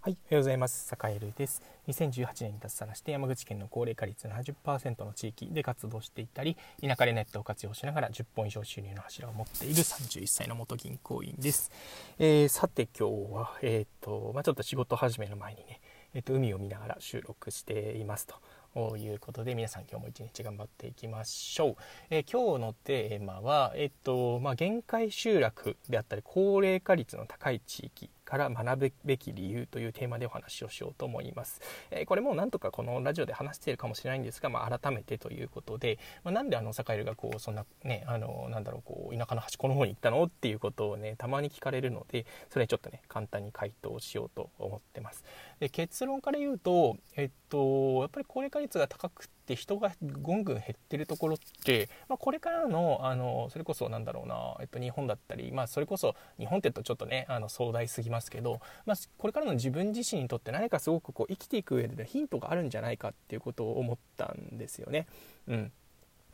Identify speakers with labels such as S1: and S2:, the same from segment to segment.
S1: はい、おはようございます。坂井です。2018年に脱サラして山口県の高齢化率70%の地域で活動していたり、田舎でネットを活用しながら10本以上収入の柱を持っている31歳の元銀行員です。えー、さて今日は、えっ、ー、と、まあ、ちょっと仕事始めの前にね、えっ、ー、と、海を見ながら収録していますと。いうことで皆さん今日も一日頑張っていきましょう、えー、今日のテーマは、えっとまあ、限界集落であったり高齢化率の高い地域から学ぶべき理由というテーマでお話をしようと思います。えー、これもなんとかこのラジオで話しているかもしれないんですが、まあ、改めてということで、まあ、なんであの坂井がこうそんなねあのなんだろうこう田舎の端っこの方に行ったのっていうことをねたまに聞かれるのでそれちょっとね簡単に回答しようと思ってます。で結論から言うと、えっと、やっぱり高齢化率が高くて人がぐんぐん減ってるところって、まあ、これからのあのそれこそなんだろうな、えっと、日本だったり、まあ、それこそ日本って言うとちょっとねあの壮大すぎますけど、まあ、これからの自分自身にとって何かすごくこう生きていく上でヒントがあるんじゃないかっていうことを思ったんですよね。うん、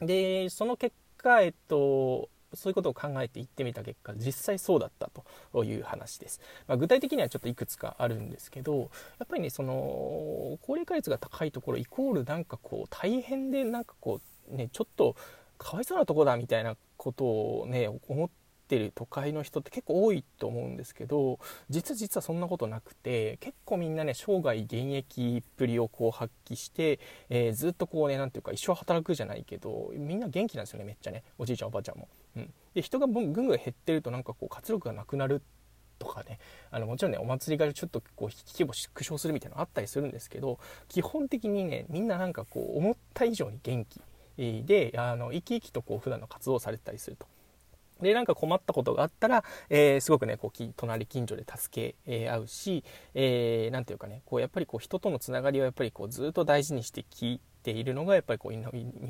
S1: でその結果、えっと、そういうことを考えて行ってみた結果実際そうだったという話です、まあ、具体的にはちょっといくつかあるんですけどやっぱりねその高齢化率が高いところイコールなんかこう大変でなんかこうねちょっとかわいそうなとこだみたいなことをね思ってってる都会の人って結構多いと思うんですけど実は実はそんなことなくて結構みんなね生涯現役っぷりをこう発揮して、えー、ずっとこうね何ていうか一生働くじゃないけどみんな元気なんですよねめっちゃねおじいちゃんおばあちゃんも。うん、で人がぐんぐん減ってるとなんかこう活力がなくなるとかねあのもちろんねお祭りがちょっとこう規模縮小するみたいなのあったりするんですけど基本的にねみんななんかこう思った以上に元気であの生き生きとこう普段の活動をされてたりすると。でなんか困ったことがあったら、えー、すごくねこう隣近所で助け、合うし、えー、て言うかねこうやっぱりこう人とのつながりをやっぱりこうずっと大事にしてきているのがやっぱりこう日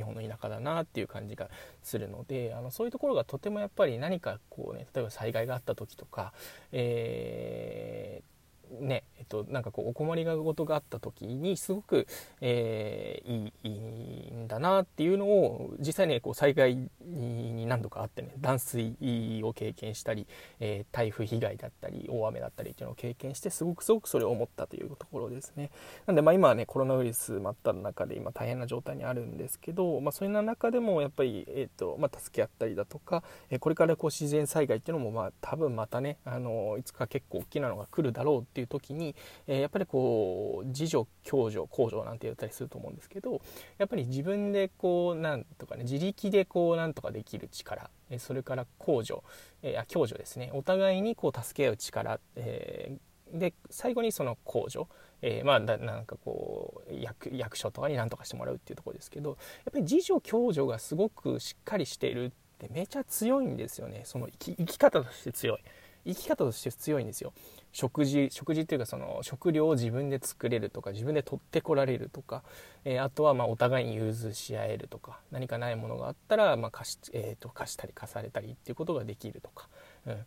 S1: 本の田舎だなっていう感じがするのであのそういうところがとてもやっぱり何かこうね例えば災害があった時とか、えーねえっと、なんかこうお困り事があった時にすごく、えー、いいいんだなっていうのを実際ねこう災害に何度かあってね断水を経験したり、えー、台風被害だったり大雨だったりっていうのを経験してすごくすごくそれを思ったというところですね。なんでまあ今はねコロナウイルス真っ只中で今大変な状態にあるんですけど、まあ、そういう中でもやっぱり、えーとまあ、助け合ったりだとか、えこれからこう自然災害っていうのもまあ多分またねあのいつか結構大きなのが来るだろうっていう時に、え、やっぱりこう自助共助公助なんて言ったりすると思うんですけどやっぱり自分でこうなんとかね自力でこうなんとかできる力それから公助、えー、共助ですね。お互いにこう助け合う力、え、で最後にその公助えー、まあなんかこう役役所とかに何とかしてもらうっていうところですけどやっぱり自助共助がすごくしっかりしているってめちゃ強いんですよね。その生き生き方として強い。生き方として強いんですよ。食事食事っていうかその食料を自分で作れるとか自分で取ってこられるとか、えー、あとはまお互いに融通し合えるとか何かないものがあったらま貸し,、えー、と貸したり貸されたりっていうことができるとか、うん、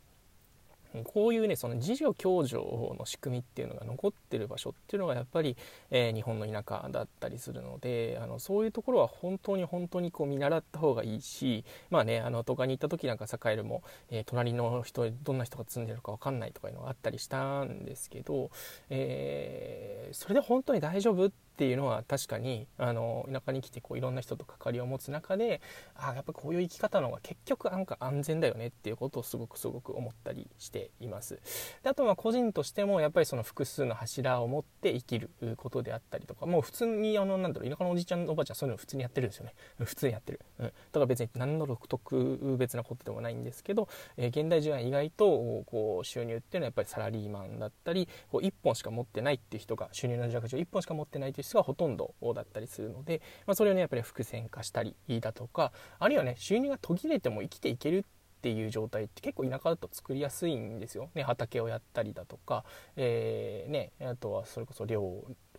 S1: こういうねその自助共助の仕組みっていうのが残ってる場所っていうのがやっぱり、えー、日本の田舎だったりするのであのそういうところは本当に本当にこう見習った方がいいしまあねあの東海に行った時なんか栄えるも、えー、隣の人どんな人が住んでるか分かんないとかいうのがあったりしたんですけど、えー、それで本当に大丈夫ってっていうのは確かにあの田舎に来てこういろんな人と関わりを持つ中でああやっぱこういう生き方の方が結局なんか安全だよねっていうことをすごくすごく思ったりしています。であとは個人としてもやっぱりその複数の柱を持って生きることであったりとかもう普通にあのなんだろう田舎のおじいちゃんおばあちゃんそういうの普通にやってるんですよね。普通にやってる、うん、だから別に何の独特別なことでもないんですけど、えー、現代人は意外とこう収入っていうのはやっぱりサラリーマンだったりこう1本しか持ってないっていう人が収入の弱上1本しか持ってないという人がほとんどだったりするので、まあ、それをねやっぱり伏線化したりだとかあるいはね収入が途切れても生きていけるっていう状態って結構田舎だと作りやすいんですよ、ね、畑をやったりだとか、えー、ね、あとはそれこそ漁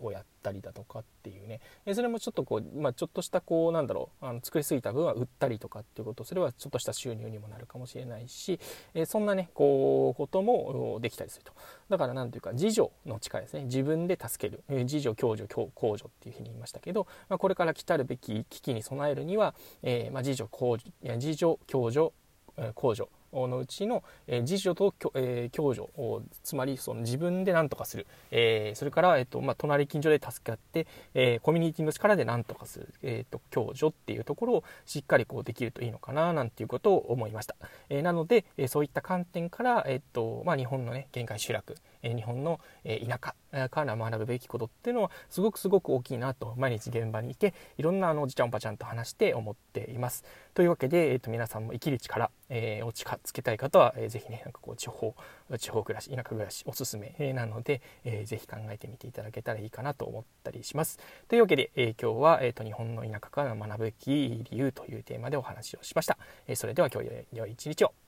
S1: をやったりだとかっていうね。それもちょっとこう、まあ、ちょっとしたこうなんだろうあの作りすぎた分は売ったりとかっていうことそれはちょっとした収入にもなるかもしれないし、えー、そんなねこうこともできたりすると。だから何ていうか自助の力ですね。自分で助ける、えー、自助共助公助っていうふうに言いましたけど、まあ、これから来たるべき危機に備えるには、えーまあ、自助公自助共助公助のうちの、えー、自助と、え、共助つまりその自分で何とかする、え、それから、えーとま、隣近所で助け合って、え、コミュニティの力で何とかする、えーと、共助っていうところをしっかりこうできるといいのかななんていうことを思いました、え、なので、え、そういった観点から、えーとま、日本の、ね、限界集落、え、日本の、え、田舎から学ぶべきことっていうのはすごくすごく大きいなと毎日現場にいていろんなあのおじちゃんおばちゃんと話して思っています。というわけで、えー、と皆さんも生きる力、えー、を近つけたい方は、えー、ぜひねなんかこう地方地方暮らし田舎暮らしおすすめ、なので、えー、ぜひ考えてみていただけたらいいかなと思ったりします。というわけで、え、今日は、えーと、日本の田舎から学ぶべき理由というテーマでお話をしました、え、それでは今日良い一日を。